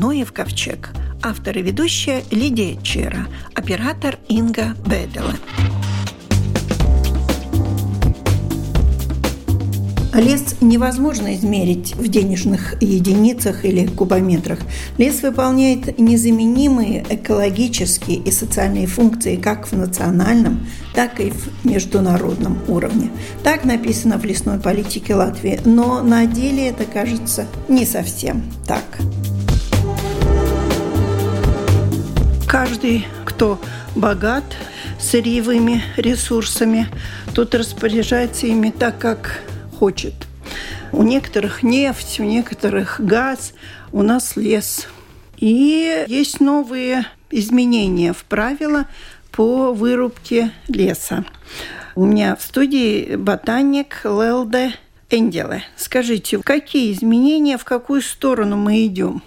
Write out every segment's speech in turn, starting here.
«Ноев ковчег». Автор и ведущая Лидия Чера, оператор Инга Бедела. Лес невозможно измерить в денежных единицах или кубометрах. Лес выполняет незаменимые экологические и социальные функции как в национальном, так и в международном уровне. Так написано в лесной политике Латвии, но на деле это кажется не совсем так. Каждый, кто богат сырьевыми ресурсами, тут распоряжается ими так, как хочет. У некоторых нефть, у некоторых газ, у нас лес. И есть новые изменения в правила по вырубке леса. У меня в студии ботаник Лелде Энделе. Скажите, какие изменения, в какую сторону мы идем?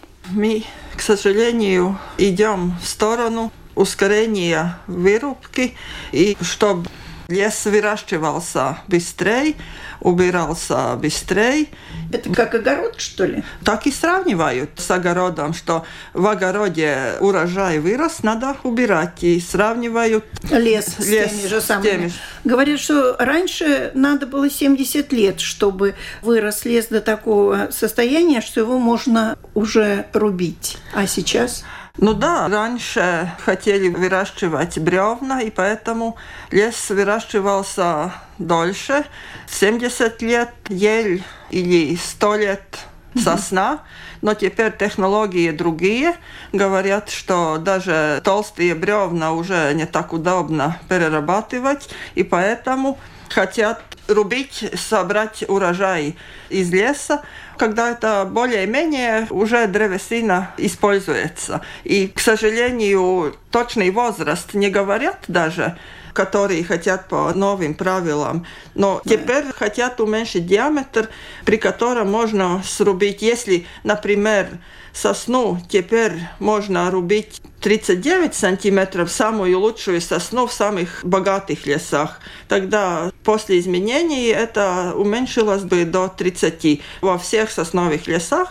К сожалению, идем в сторону ускорения вырубки, и чтобы лес выращивался быстрее, убирался быстрее. Это как огород, что ли? Так и сравнивают с огородом, что в огороде урожай вырос, надо убирать. И сравнивают лес, лес с теми же самыми. Теми. Говорят, что раньше надо было 70 лет, чтобы вырос лес до такого состояния, что его можно уже рубить. А сейчас? Ну да, раньше хотели выращивать бревна, и поэтому лес выращивался дольше. 70 лет ель или 100 лет сосна, но теперь технологии другие. Говорят, что даже толстые бревна уже не так удобно перерабатывать, и поэтому хотят рубить, собрать урожай из леса, когда это более-менее уже древесина используется. И, к сожалению, точный возраст не говорят даже, которые хотят по новым правилам. Но теперь хотят уменьшить диаметр, при котором можно срубить, если, например, сосну теперь можно рубить 39 сантиметров, самую лучшую сосну в самых богатых лесах. Тогда после изменений это уменьшилось бы до 30. Во всех сосновых лесах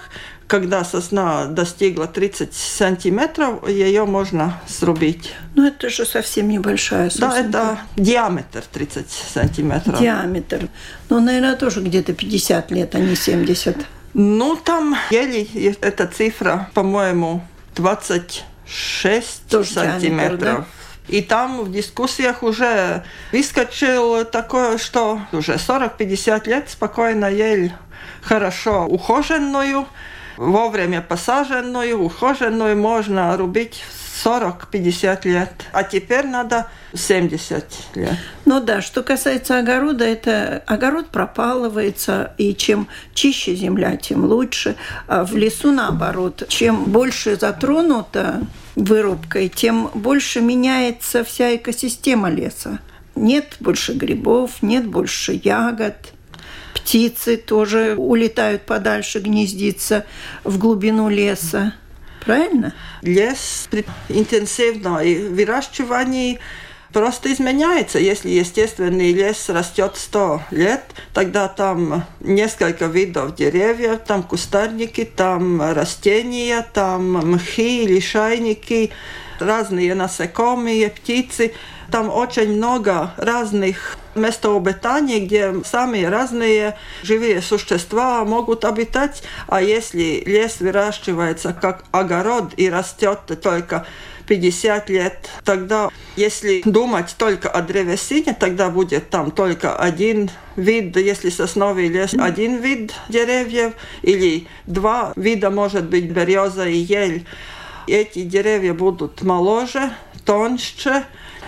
когда сосна достигла 30 сантиметров, ее можно срубить. Ну, это же совсем небольшая сосна. Да, это диаметр 30 сантиметров. Диаметр. Ну, наверное, тоже где-то 50 лет, а не 70. Ну, там еле эта цифра, по-моему, 26 Тоже сантиметров. Диаметр, да? И там в дискуссиях уже выскочил такое, что уже 40-50 лет спокойно ель хорошо ухоженную, вовремя посаженную, ухоженную можно рубить 40-50 лет, а теперь надо 70 лет. Ну да, что касается огорода, это огород пропалывается, и чем чище земля, тем лучше. А в лесу наоборот, чем больше затронуто вырубкой, тем больше меняется вся экосистема леса. Нет больше грибов, нет больше ягод, птицы тоже улетают подальше гнездиться в глубину леса. Правильно? Лес при интенсивном выращивании просто изменяется. Если естественный лес растет 100 лет, тогда там несколько видов деревьев, там кустарники, там растения, там мхи, лишайники, разные насекомые, птицы. Там очень много разных мест обитания, где самые разные живые существа могут обитать. А если лес выращивается как огород и растет только 50 лет, тогда, если думать только о древесине, тогда будет там только один вид, если сосновый лес, один вид деревьев, или два вида, может быть, береза и ель. Эти деревья будут моложе, тоньше,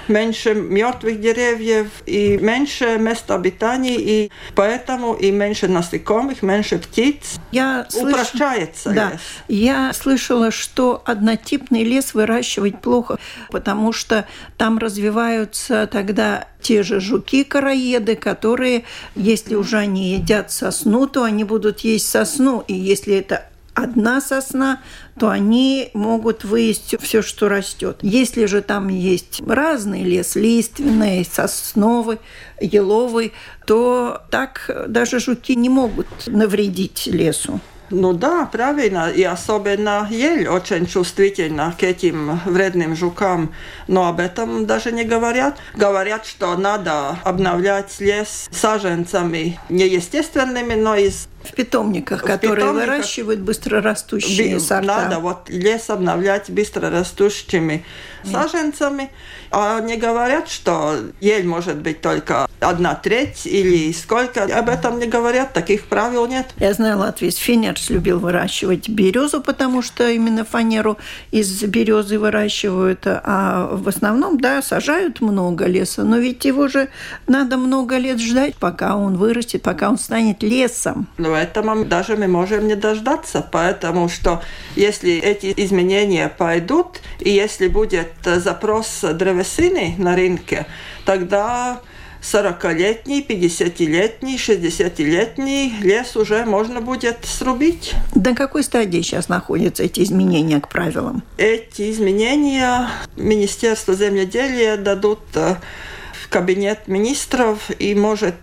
меньше мертвых деревьев и меньше мест обитаний, и поэтому и меньше насекомых, меньше птиц. Я Упрощается да, лес. Я слышала, что однотипный лес выращивать плохо, потому что там развиваются тогда те же жуки-караеды, которые, если уже они едят сосну, то они будут есть сосну. И если это одна сосна, то они могут выесть все, что растет. Если же там есть разный лес, лиственный, сосновый, еловый, то так даже жуки не могут навредить лесу. Ну да, правильно. И особенно ель очень чувствительна к этим вредным жукам. Но об этом даже не говорят. Говорят, что надо обновлять лес саженцами не естественными, но из в питомниках, в которые питомниках выращивают быстрорастущие сорта. Надо вот лес обновлять быстрорастущими саженцами. А не говорят, что ель может быть только одна треть или сколько. Об этом не говорят, таких правил нет. Я знаю, латвийц Фенерс любил выращивать березу, потому что именно фанеру из березы выращивают. А в основном, да, сажают много леса. Но ведь его же надо много лет ждать, пока он вырастет, пока он станет лесом. Но этого даже мы можем не дождаться, потому что если эти изменения пойдут, и если будет запрос древесины на рынке, тогда 40-летний, 50-летний, 60-летний лес уже можно будет срубить. На какой стадии сейчас находятся эти изменения к правилам? Эти изменения Министерство земледелия дадут э, в кабинет министров и может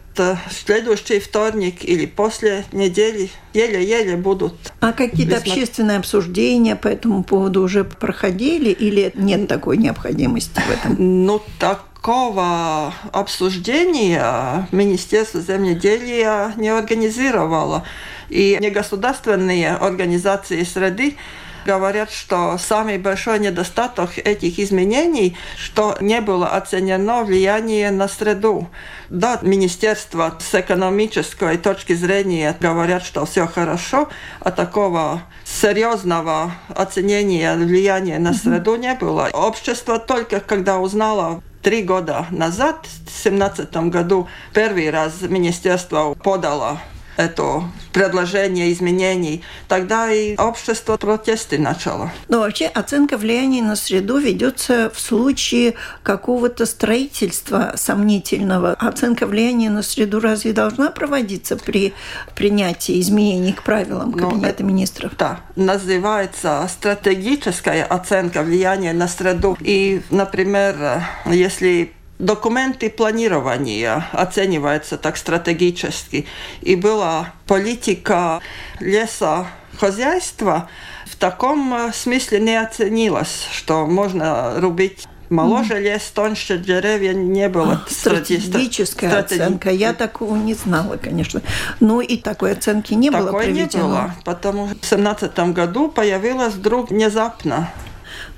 в следующий вторник или после недели еле-еле будут. А какие-то общественные обсуждения по этому поводу уже проходили или нет такой необходимости в этом? Ну, такого обсуждения Министерство земледелия не организировало. И негосударственные организации среды говорят, что самый большой недостаток этих изменений, что не было оценено влияние на среду. Да, министерство с экономической точки зрения говорят, что все хорошо, а такого серьезного оценения влияния на среду не было. Общество только когда узнало три года назад, в 2017 году, первый раз министерство подало это предложение изменений, тогда и общество протесты начало. Но вообще оценка влияния на среду ведется в случае какого-то строительства сомнительного. Оценка влияния на среду разве должна проводиться при принятии изменений к правилам ну, Кабинета Но, министров? Да, называется стратегическая оценка влияния на среду. И, например, если документы планирования оцениваются так стратегически. И была политика лесохозяйства в таком э, смысле не оценилась, что можно рубить моложе mm. лес, тоньше деревья не было. А, стратегическая стратеги... оценка. Я такого не знала, конечно. Ну и такой оценки не такой было проведено. не было, потому что в 2017 году появилась вдруг внезапно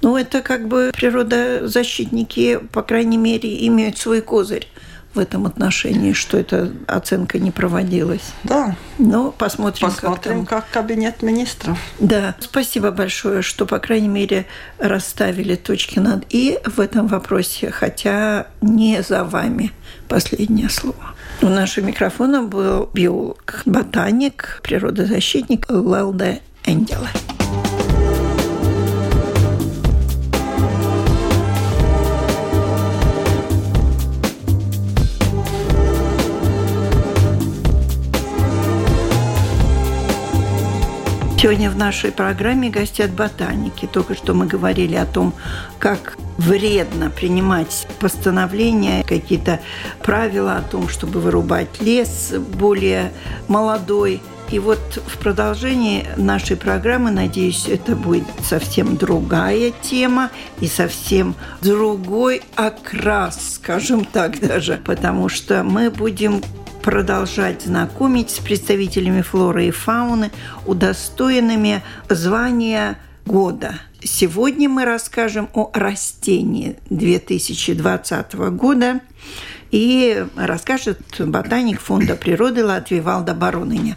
ну, это как бы природозащитники, по крайней мере, имеют свой козырь в этом отношении, что эта оценка не проводилась. Да. Но посмотрим, посмотрим как, как кабинет министров. Да. Спасибо большое, что, по крайней мере, расставили точки над «и» в этом вопросе, хотя не за вами последнее слово. У нашего микрофона был биолог, ботаник, природозащитник Лелде Энгеле. Сегодня в нашей программе гостят ботаники. Только что мы говорили о том, как вредно принимать постановления, какие-то правила о том, чтобы вырубать лес более молодой. И вот в продолжении нашей программы, надеюсь, это будет совсем другая тема и совсем другой окрас, скажем так даже, потому что мы будем продолжать знакомить с представителями флоры и фауны, удостоенными звания года. Сегодня мы расскажем о растении 2020 года и расскажет ботаник Фонда природы Латвии Валда Бароныня.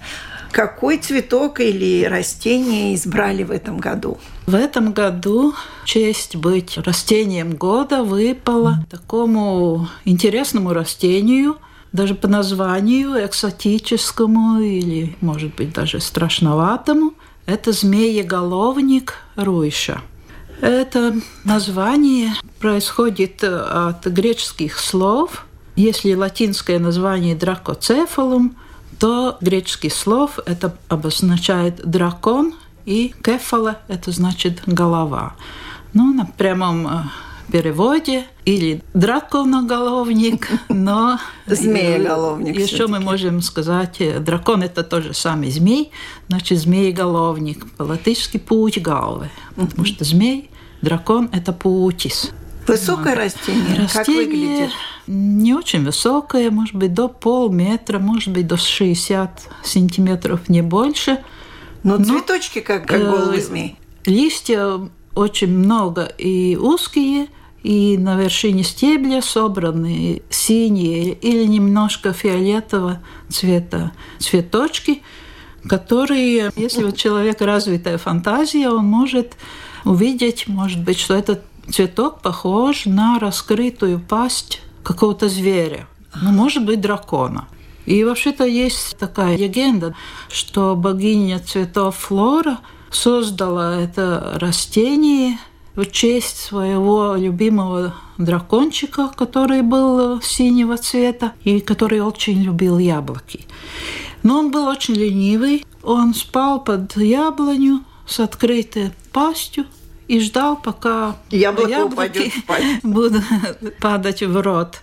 Какой цветок или растение избрали в этом году? В этом году честь быть растением года выпала такому интересному растению – даже по названию экзотическому или, может быть, даже страшноватому, это змееголовник руйша. Это название происходит э, от греческих слов. Если латинское название дракоцефалум, то греческий слов это обозначает дракон, и кефала это значит голова. Ну, на прямом э, переводе или драконоголовник, но змееголовник. Еще мы можем сказать, дракон это тоже самый змей, значит змееголовник, по-латышски путь головы, потому что змей, дракон это путис. Высокое вот. растение? растение как выглядит? Не очень высокое, может быть, до полметра, может быть, до 60 сантиметров, не больше. Но, Но цветочки, как, как головы змей? Листья очень много и узкие, и на вершине стебля собраны синие или немножко фиолетового цвета цветочки, которые, если у человека развитая фантазия, он может увидеть, может быть, что этот цветок похож на раскрытую пасть какого-то зверя, ну, может быть, дракона. И вообще-то есть такая легенда, что богиня цветов Флора создала это растение в честь своего любимого дракончика, который был синего цвета и который очень любил яблоки. Но он был очень ленивый, он спал под яблоню с открытой пастью, и ждал, пока яблоко яблоки будут падать в рот.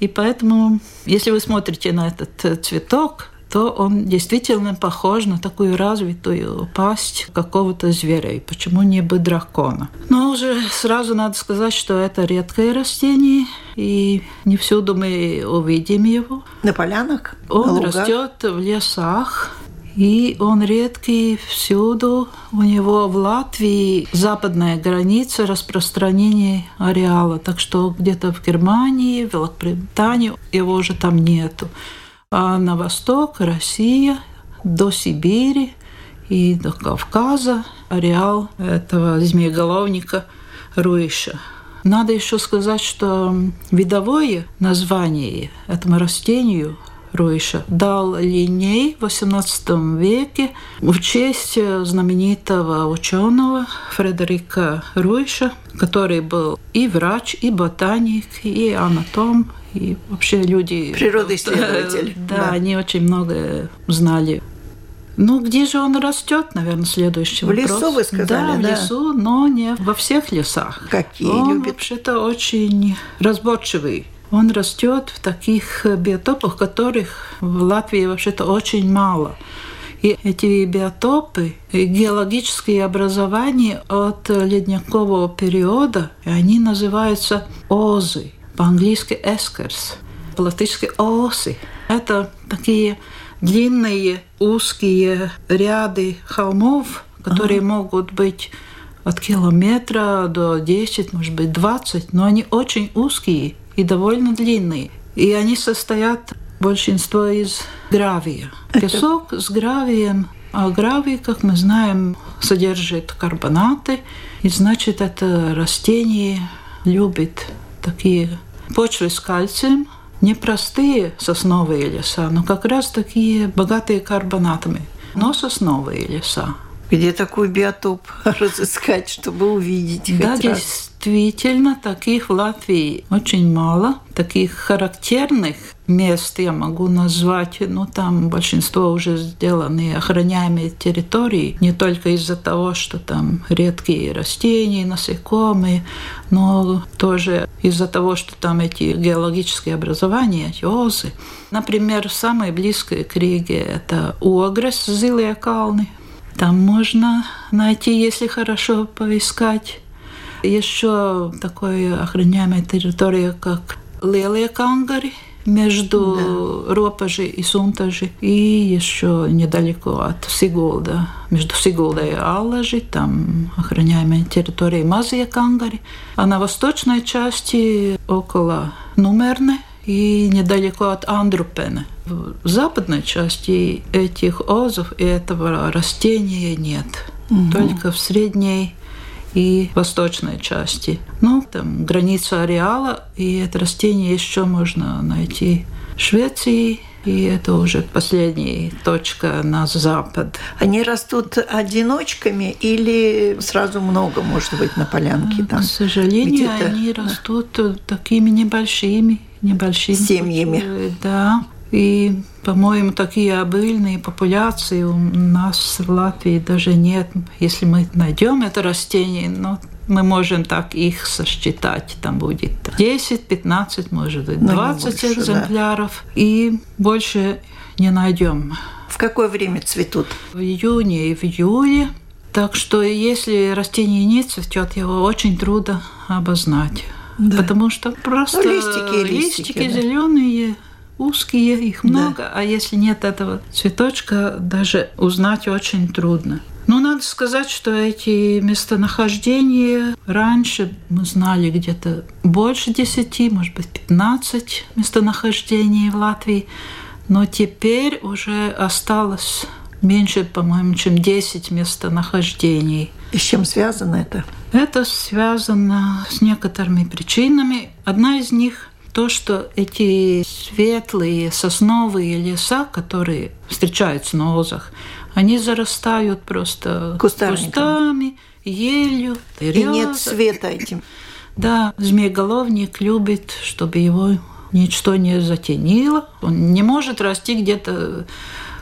И поэтому, если вы смотрите на этот цветок, то он действительно похож на такую развитую пасть какого-то зверя. И почему не бы дракона? Но уже сразу надо сказать, что это редкое растение, и не всюду мы увидим его. На полянах? Он растет в лесах, и он редкий всюду. У него в Латвии западная граница распространения ареала. Так что где-то в Германии, в Великобритании его уже там нету. А на восток Россия до Сибири и до Кавказа ареал этого змееголовника Руиша. Надо еще сказать, что видовое название этому растению Руиша дал Линей в XVIII веке в честь знаменитого ученого Фредерика Руиша, который был и врач, и ботаник, и анатом, и вообще люди... Природоисследователь. Да, да, они очень много знали ну, где же он растет, наверное, следующий в вопрос. В лесу, вы сказали, да? в да? лесу, но не во всех лесах. Какие он любит? вообще-то очень разборчивый он растет в таких биотопах, которых в Латвии вообще-то очень мало. И эти биотопы, геологические образования от ледникового периода, они называются озы, по-английски эскерс, по-латышски оси. Это такие длинные узкие ряды холмов, которые ага. могут быть от километра до 10, может быть, 20, но они очень узкие и довольно длинные. И они состоят большинство из гравия. Песок с гравием, а гравий, как мы знаем, содержит карбонаты, и значит это растение любит такие почвы с кальцием, непростые сосновые леса, но как раз такие богатые карбонатами, но сосновые леса. Где такой биотоп разыскать, чтобы увидеть да? Действительно, таких в Латвии очень мало. Таких характерных мест я могу назвать, ну там большинство уже сделаны охраняемые территории, не только из-за того, что там редкие растения, насекомые, но тоже из-за того, что там эти геологические образования, эти озы. Например, самое близкое к Риге – это Огрес, Зилые Калны. Там можно найти, если хорошо поискать. Еще такой охраняемая территория, как Лелые Кангари, между да. Ропажи и Сунтажи, и еще недалеко от Сигулда, между Сигулдой и Аллажи, там охраняемая территория Мазия Кангари, а на восточной части около Нумерны и недалеко от Андрупена. В западной части этих озов и этого растения нет, угу. только в средней и восточной части. Ну, там граница ареала, и это растение еще можно найти в Швеции, и это уже последняя точка на запад. Они растут одиночками или сразу много, может быть, на полянке? Там? К сожалению, они растут такими небольшими, небольшими семьями. Да. И, по-моему, такие обильные популяции у нас в Латвии даже нет. Если мы найдем это растение, но мы можем так их сосчитать. Там будет 10, 15, может быть, 20 больше, экземпляров. Да. И больше не найдем. В какое время цветут? В июне и в июле. Так что если растение не цветет, его очень трудно обознать. Да. Потому что просто ну, листики, листики, листики да. зеленые, узкие, их много, да. а если нет этого цветочка, даже узнать очень трудно. Ну, надо сказать, что эти местонахождения раньше мы знали где-то больше 10, может быть, 15 местонахождений в Латвии, но теперь уже осталось меньше, по-моему, чем 10 местонахождений. И с чем связано это? Это связано с некоторыми причинами. Одна из них то, что эти светлые сосновые леса, которые встречаются на озах, они зарастают просто кустами, елью. И нет света этим. Да, змееголовник любит, чтобы его ничто не затенило. Он не может расти где-то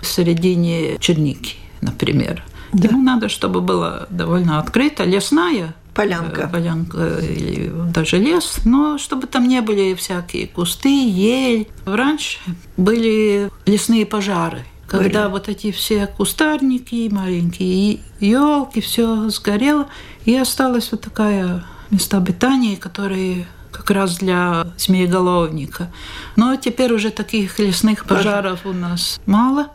в середине черники, например. Да. Ему надо, чтобы было довольно открыто, лесная Полянка. Э, полянка или даже лес, но чтобы там не были всякие кусты, ель. Раньше были лесные пожары, когда были. вот эти все кустарники, маленькие елки, все сгорело, и осталась вот такая места обитания, которые как раз для змееголовника. Но теперь уже таких лесных пожаров у нас мало.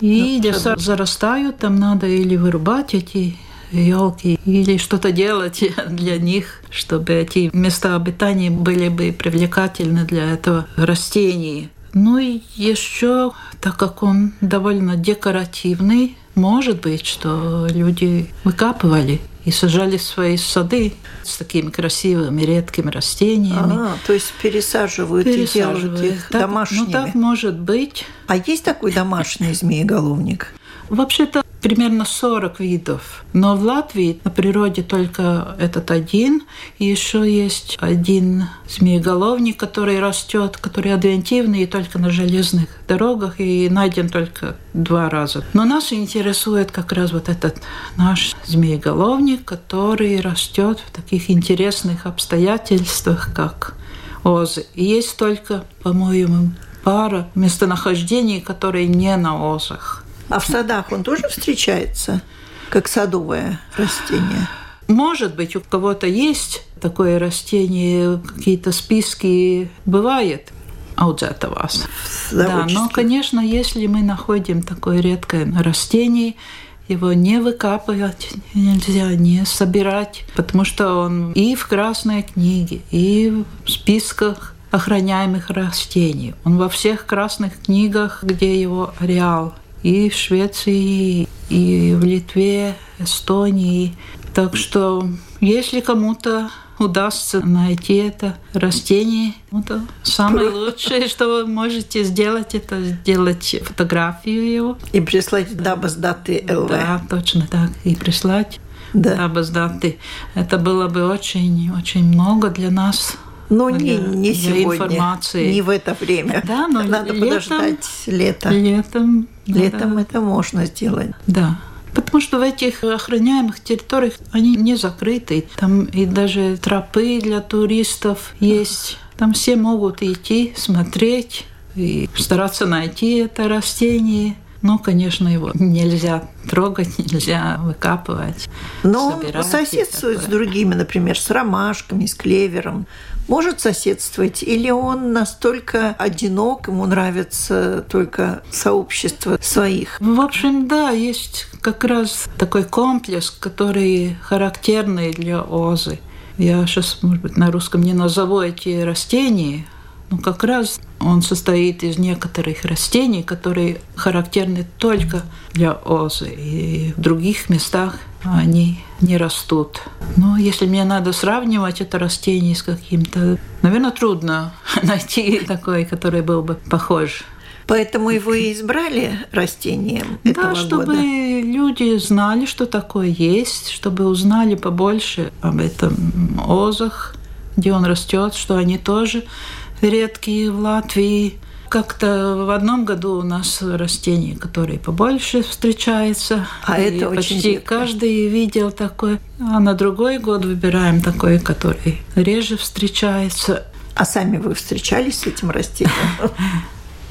И ну, леса зарастают, там надо или вырубать эти елки или что-то делать для них, чтобы эти места обитания были бы привлекательны для этого растений. Ну и еще, так как он довольно декоративный, может быть, что люди выкапывали и сажали свои сады с такими красивыми редкими растениями. А, то есть пересаживают, пересаживают. и делают их так, домашними. Ну так может быть. А есть такой домашний змееголовник? Вообще-то примерно 40 видов. Но в Латвии на природе только этот один. И еще есть один змееголовник, который растет, который адвентивный и только на железных дорогах и найден только два раза. Но нас интересует как раз вот этот наш змееголовник, который растет в таких интересных обстоятельствах, как озы. И есть только, по-моему, пара местонахождений, которые не на озах. А в садах он тоже встречается, как садовое растение? Может быть, у кого-то есть такое растение, какие-то списки бывает аудзетовас. Да, но, конечно, если мы находим такое редкое растение, его не выкапывать нельзя, не собирать, потому что он и в Красной книге, и в списках охраняемых растений. Он во всех красных книгах, где его ареал и в Швеции, и в Литве, Эстонии. Так что если кому-то удастся найти это растение, это самое лучшее, что вы можете сделать, это сделать фотографию его. И прислать дабас даты ЛВ. Да, точно так. И прислать да. дабас даты. Это было бы очень-очень много для нас. Ну, не, не сегодня, информации. не в это время. Да, но Надо летом, подождать лето. Летом. Летом это можно сделать. Да. Потому что в этих охраняемых территориях они не закрыты. Там и даже тропы для туристов есть. Там все могут идти, смотреть и стараться найти это растение. Но, конечно, его нельзя трогать, нельзя выкапывать. Но соседствует с другими, например, с ромашками, с клевером может соседствовать, или он настолько одинок, ему нравится только сообщество своих? В общем, да, есть как раз такой комплекс, который характерный для озы. Я сейчас, может быть, на русском не назову эти растения, но как раз он состоит из некоторых растений, которые характерны только для озы. И в других местах они не растут. Но если мне надо сравнивать это растение с каким-то, наверное, трудно найти такое, которое был бы похож. Поэтому его и избрали растением этого Да, чтобы года. люди знали, что такое есть, чтобы узнали побольше об этом озах, где он растет, что они тоже редкие в Латвии. Как-то в одном году у нас растения, которые побольше встречаются. А это почти очень редко. каждый видел такое. А на другой год выбираем такой, который реже встречается. А сами вы встречались с этим растением?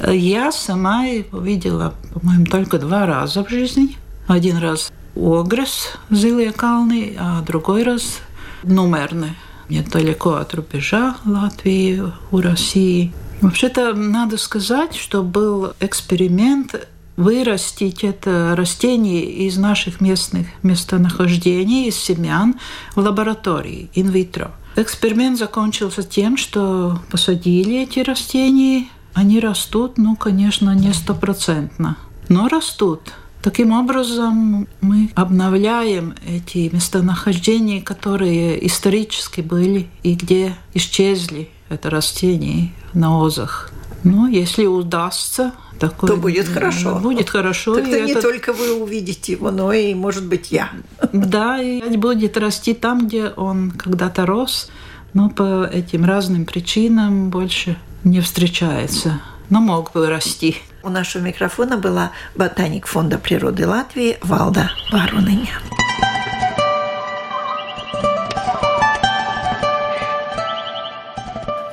Я сама его видела, по-моему, только два раза в жизни. Один раз Огрес, Зилые Калны, а другой раз Нумерны, недалеко от рубежа Латвии у России. Вообще-то надо сказать, что был эксперимент вырастить это растение из наших местных местонахождений, из семян в лаборатории инвитро. Эксперимент закончился тем, что посадили эти растения, они растут, ну, конечно, не стопроцентно, но растут. Таким образом, мы обновляем эти местонахождения, которые исторически были и где исчезли это растение на озах. Но если удастся, такое, То будет хорошо. Будет хорошо. Тогда и не это- только вы увидите его, но и, может быть, я. Да, и будет расти там, где он когда-то рос, но по этим разным причинам больше не встречается. Но мог бы расти. У нашего микрофона была ботаник Фонда природы Латвии Валда Варуныня.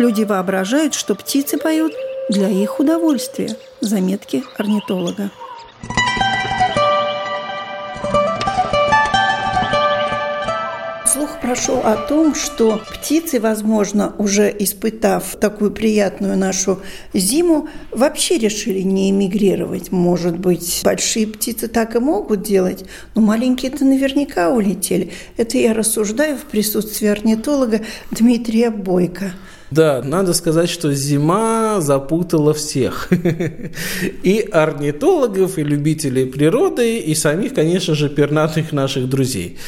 Люди воображают, что птицы поют для их удовольствия. Заметки орнитолога. Слух прошел о том, что птицы, возможно, уже испытав такую приятную нашу зиму, вообще решили не эмигрировать. Может быть, большие птицы так и могут делать, но маленькие-то наверняка улетели. Это я рассуждаю в присутствии орнитолога Дмитрия Бойко. Да, надо сказать, что зима запутала всех. И орнитологов, и любителей природы, и самих, конечно же, пернатых наших друзей.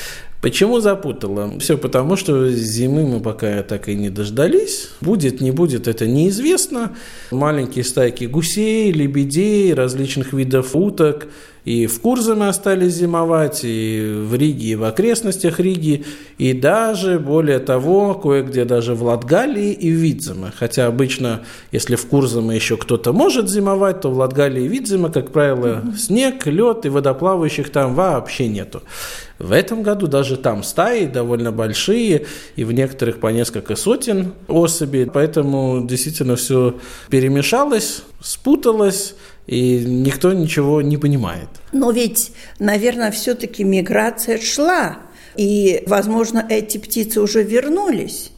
Почему запутала? Все потому, что зимы мы пока так и не дождались. Будет, не будет, это неизвестно. Маленькие стайки гусей, лебедей, различных видов уток и в Курзаме остались зимовать, и в Риге, и в окрестностях Риги, и даже, более того, кое-где даже в Латгалии и в Видземе. Хотя обычно, если в Курзаме еще кто-то может зимовать, то в Латгалии и Видземе, как правило, снег, лед и водоплавающих там вообще нету. В этом году даже там стаи довольно большие, и в некоторых по несколько сотен особей. Поэтому действительно все перемешалось, спуталось, и никто ничего не понимает. Но ведь, наверное, все-таки миграция шла. И, возможно, эти птицы уже вернулись.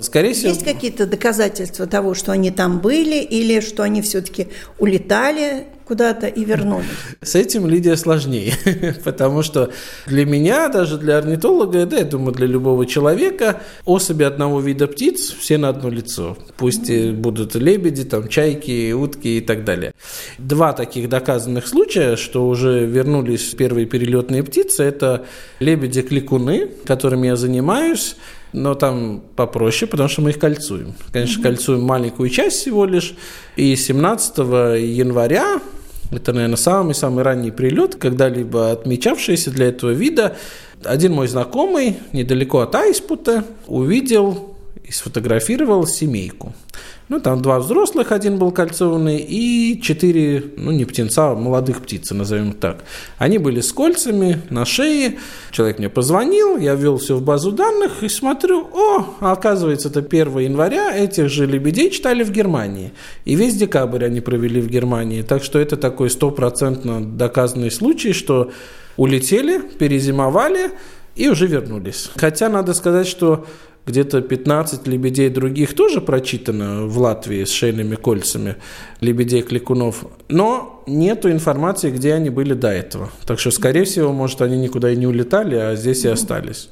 Скорее всего, Есть какие-то доказательства того, что они там были, или что они все-таки улетали куда-то и вернулись? С этим, Лидия, сложнее, потому что для меня, даже для орнитолога, да, я думаю, для любого человека, особи одного вида птиц все на одно лицо. Пусть и будут лебеди, там, чайки, утки и так далее. Два таких доказанных случая, что уже вернулись первые перелетные птицы, это лебеди-кликуны, которыми я занимаюсь, но там попроще, потому что мы их кольцуем. Конечно, кольцуем маленькую часть всего лишь. И 17 января это, наверное, самый-самый ранний прилет, когда-либо отмечавшийся для этого вида. Один мой знакомый, недалеко от Айспута, увидел и сфотографировал семейку. Ну, там два взрослых, один был кольцованный, и четыре, ну, не птенца, а молодых птиц, назовем так. Они были с кольцами на шее. Человек мне позвонил, я ввел все в базу данных и смотрю, о, оказывается, это 1 января, этих же лебедей читали в Германии. И весь декабрь они провели в Германии. Так что это такой стопроцентно доказанный случай, что улетели, перезимовали и уже вернулись. Хотя надо сказать, что где-то 15 лебедей других тоже прочитано в Латвии с шейными кольцами, лебедей-кликунов, но нету информации, где они были до этого. Так что, скорее всего, может, они никуда и не улетали, а здесь и остались.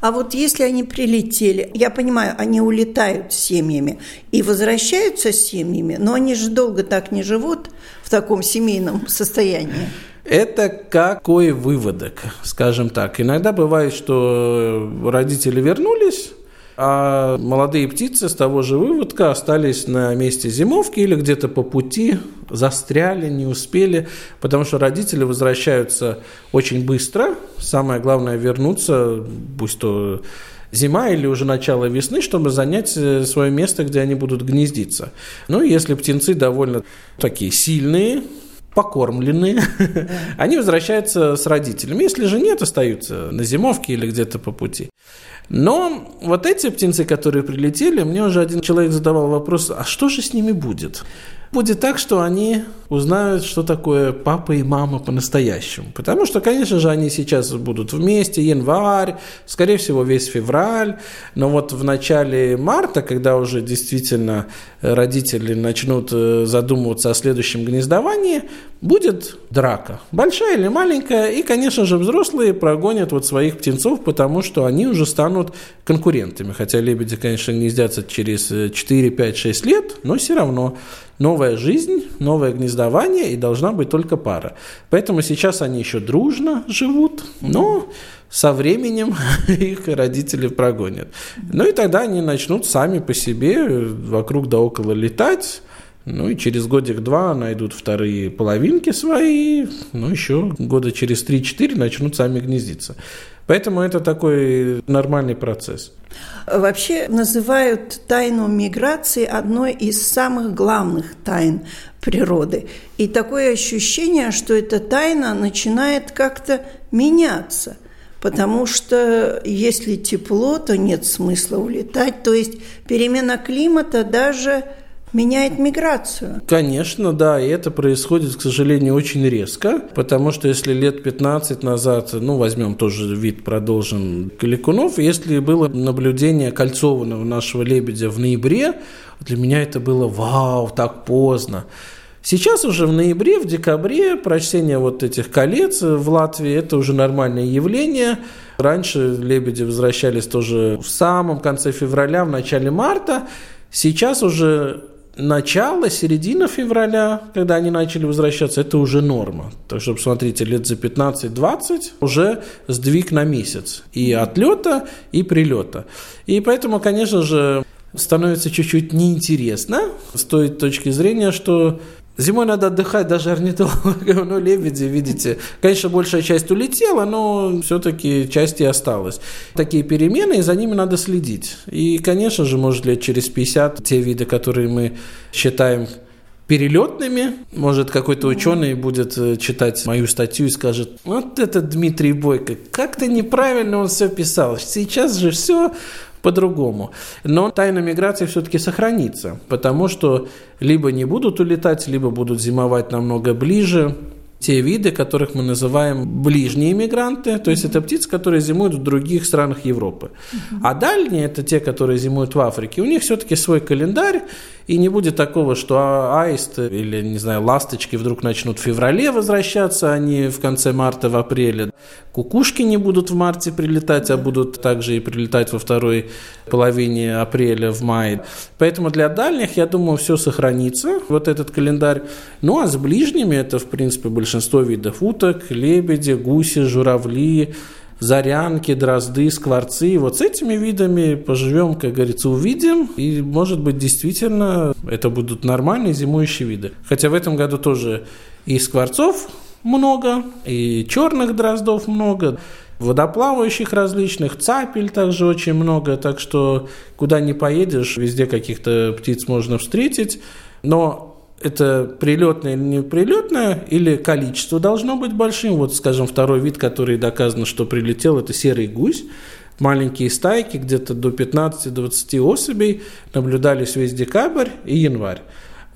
А вот если они прилетели, я понимаю, они улетают с семьями и возвращаются с семьями, но они же долго так не живут в таком семейном состоянии. Это какой выводок, скажем так. Иногда бывает, что родители вернулись, а молодые птицы с того же выводка остались на месте зимовки или где-то по пути застряли, не успели, потому что родители возвращаются очень быстро. Самое главное вернуться, пусть то зима или уже начало весны, чтобы занять э, свое место, где они будут гнездиться. Ну, если птенцы довольно такие сильные, покормленные, они возвращаются с родителями. Если же нет, остаются на зимовке или где-то по пути. Но вот эти птенцы, которые прилетели, мне уже один человек задавал вопрос, а что же с ними будет? Будет так, что они узнают, что такое папа и мама по-настоящему. Потому что, конечно же, они сейчас будут вместе, январь, скорее всего, весь февраль. Но вот в начале марта, когда уже действительно родители начнут э, задумываться о следующем гнездовании, будет драка. Большая или маленькая. И, конечно же, взрослые прогонят вот своих птенцов, потому что они уже станут конкурентами. Хотя лебеди, конечно, гнездятся через 4, 5, 6 лет, но все равно новая жизнь, новое гнездование, и должна быть только пара. Поэтому сейчас они еще дружно живут, но со временем их родители прогонят. Ну и тогда они начнут сами по себе вокруг да около летать, ну и через годик-два найдут вторые половинки свои, ну еще года через 3-4 начнут сами гнездиться. Поэтому это такой нормальный процесс. Вообще называют тайну миграции одной из самых главных тайн природы. И такое ощущение, что эта тайна начинает как-то меняться. Потому что если тепло, то нет смысла улетать. То есть перемена климата даже меняет миграцию. Конечно, да, и это происходит, к сожалению, очень резко, потому что если лет 15 назад, ну, возьмем тоже вид, продолжим Каликунов, если было наблюдение кольцованного нашего лебедя в ноябре, для меня это было вау, так поздно. Сейчас уже в ноябре, в декабре прочтение вот этих колец в Латвии – это уже нормальное явление. Раньше лебеди возвращались тоже в самом конце февраля, в начале марта. Сейчас уже начало, середина февраля, когда они начали возвращаться, это уже норма. Так что, посмотрите, лет за 15-20 уже сдвиг на месяц. И отлета, и прилета. И поэтому, конечно же, становится чуть-чуть неинтересно с той точки зрения, что Зимой надо отдыхать даже орнитологам, ну, лебеди, видите. Конечно, большая часть улетела, но все-таки часть и осталась. Такие перемены, и за ними надо следить. И, конечно же, может лет через 50 те виды, которые мы считаем перелетными. Может, какой-то ученый будет э, читать мою статью и скажет, вот это Дмитрий Бойко, как-то неправильно он все писал. Сейчас же все по-другому. Но тайна миграции все-таки сохранится, потому что либо не будут улетать, либо будут зимовать намного ближе, те виды, которых мы называем ближние мигранты, то есть это птицы, которые зимуют в других странах Европы. А дальние – это те, которые зимуют в Африке. У них все-таки свой календарь, и не будет такого, что а, аисты или, не знаю, ласточки вдруг начнут в феврале возвращаться, а не в конце марта, в апреле. Кукушки не будут в марте прилетать, а будут также и прилетать во второй половине апреля, в мае. Поэтому для дальних, я думаю, все сохранится, вот этот календарь. Ну, а с ближними это, в принципе, большинство видов уток, лебеди, гуси, журавли, зарянки, дрозды, скворцы. Вот с этими видами поживем, как говорится, увидим. И, может быть, действительно, это будут нормальные зимующие виды. Хотя в этом году тоже и скворцов много, и черных дроздов много, водоплавающих различных, цапель также очень много, так что куда ни поедешь, везде каких-то птиц можно встретить. Но это прилетное или не прилетное, или количество должно быть большим. Вот, скажем, второй вид, который доказано, что прилетел, это серый гусь. Маленькие стайки, где-то до 15-20 особей, наблюдались весь декабрь и январь.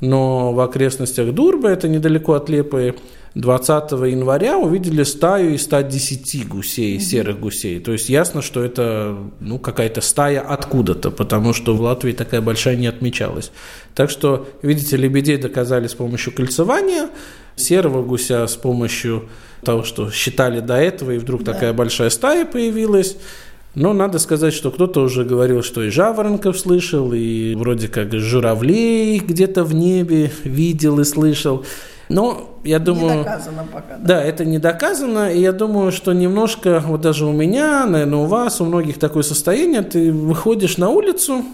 Но в окрестностях Дурбы, это недалеко от Лепы, 20 января увидели стаю из 110 гусей, серых гусей. То есть ясно, что это ну, какая-то стая откуда-то, потому что в Латвии такая большая не отмечалась. Так что, видите, лебедей доказали с помощью кольцевания, серого гуся с помощью того, что считали до этого, и вдруг да. такая большая стая появилась. Но надо сказать, что кто-то уже говорил, что и жаворонков слышал, и вроде как журавлей где-то в небе видел и слышал. Но я думаю... Не доказано пока. Да. да, это не доказано, и я думаю, что немножко, вот даже у меня, наверное, у вас, у многих такое состояние, ты выходишь на улицу,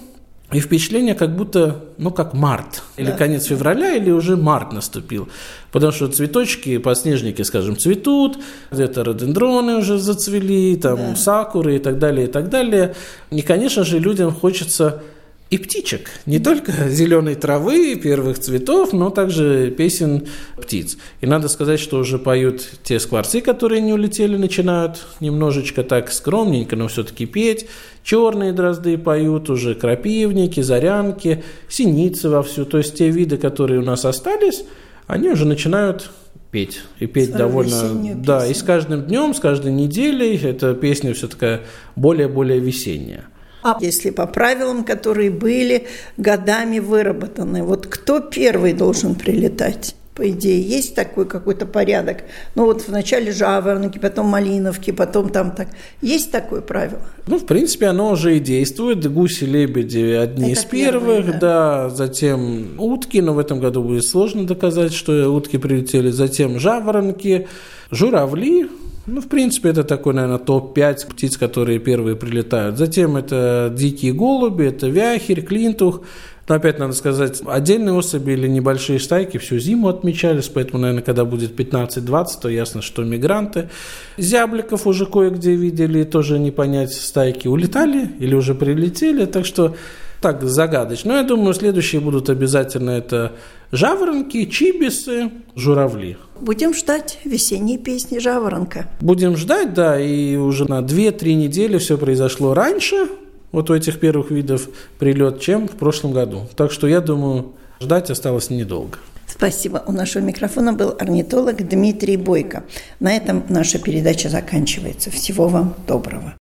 И впечатление, как будто, ну, как март. Или да. конец февраля, или уже март наступил. Потому что цветочки, подснежники, скажем, цветут, где-то рододендроны уже зацвели, там да. сакуры и так далее, и так далее. И, конечно же, людям хочется и птичек. Не только зеленой травы, первых цветов, но также песен птиц. И надо сказать, что уже поют те скворцы, которые не улетели, начинают немножечко так скромненько, но все-таки петь. Черные дрозды поют, уже крапивники, зарянки, синицы вовсю. То есть те виды, которые у нас остались, они уже начинают петь. И петь Свою довольно... Да, и с каждым днем, с каждой неделей эта песня все такая более-более весенняя. А если по правилам, которые были годами выработаны, вот кто первый должен прилетать? По идее, есть такой какой-то порядок. Ну вот вначале жаворонки, потом малиновки, потом там так. Есть такое правило? Ну, в принципе, оно уже и действует. Гуси, лебеди одни Это из первых, первые, да. да. Затем утки, но в этом году будет сложно доказать, что утки прилетели. Затем жаворонки, журавли, ну, в принципе, это такой, наверное, топ-5 птиц, которые первые прилетают. Затем это дикие голуби, это вяхерь, клинтух. Но опять надо сказать, отдельные особи или небольшие стайки всю зиму отмечались, поэтому, наверное, когда будет 15-20, то ясно, что мигранты. Зябликов уже кое-где видели, тоже не понять, стайки улетали или уже прилетели, так что так загадочно. Но я думаю, следующие будут обязательно это жаворонки, чибисы, журавли. Будем ждать весенней песни «Жаворонка». Будем ждать, да, и уже на 2-3 недели все произошло раньше, вот у этих первых видов прилет, чем в прошлом году. Так что я думаю, ждать осталось недолго. Спасибо. У нашего микрофона был орнитолог Дмитрий Бойко. На этом наша передача заканчивается. Всего вам доброго.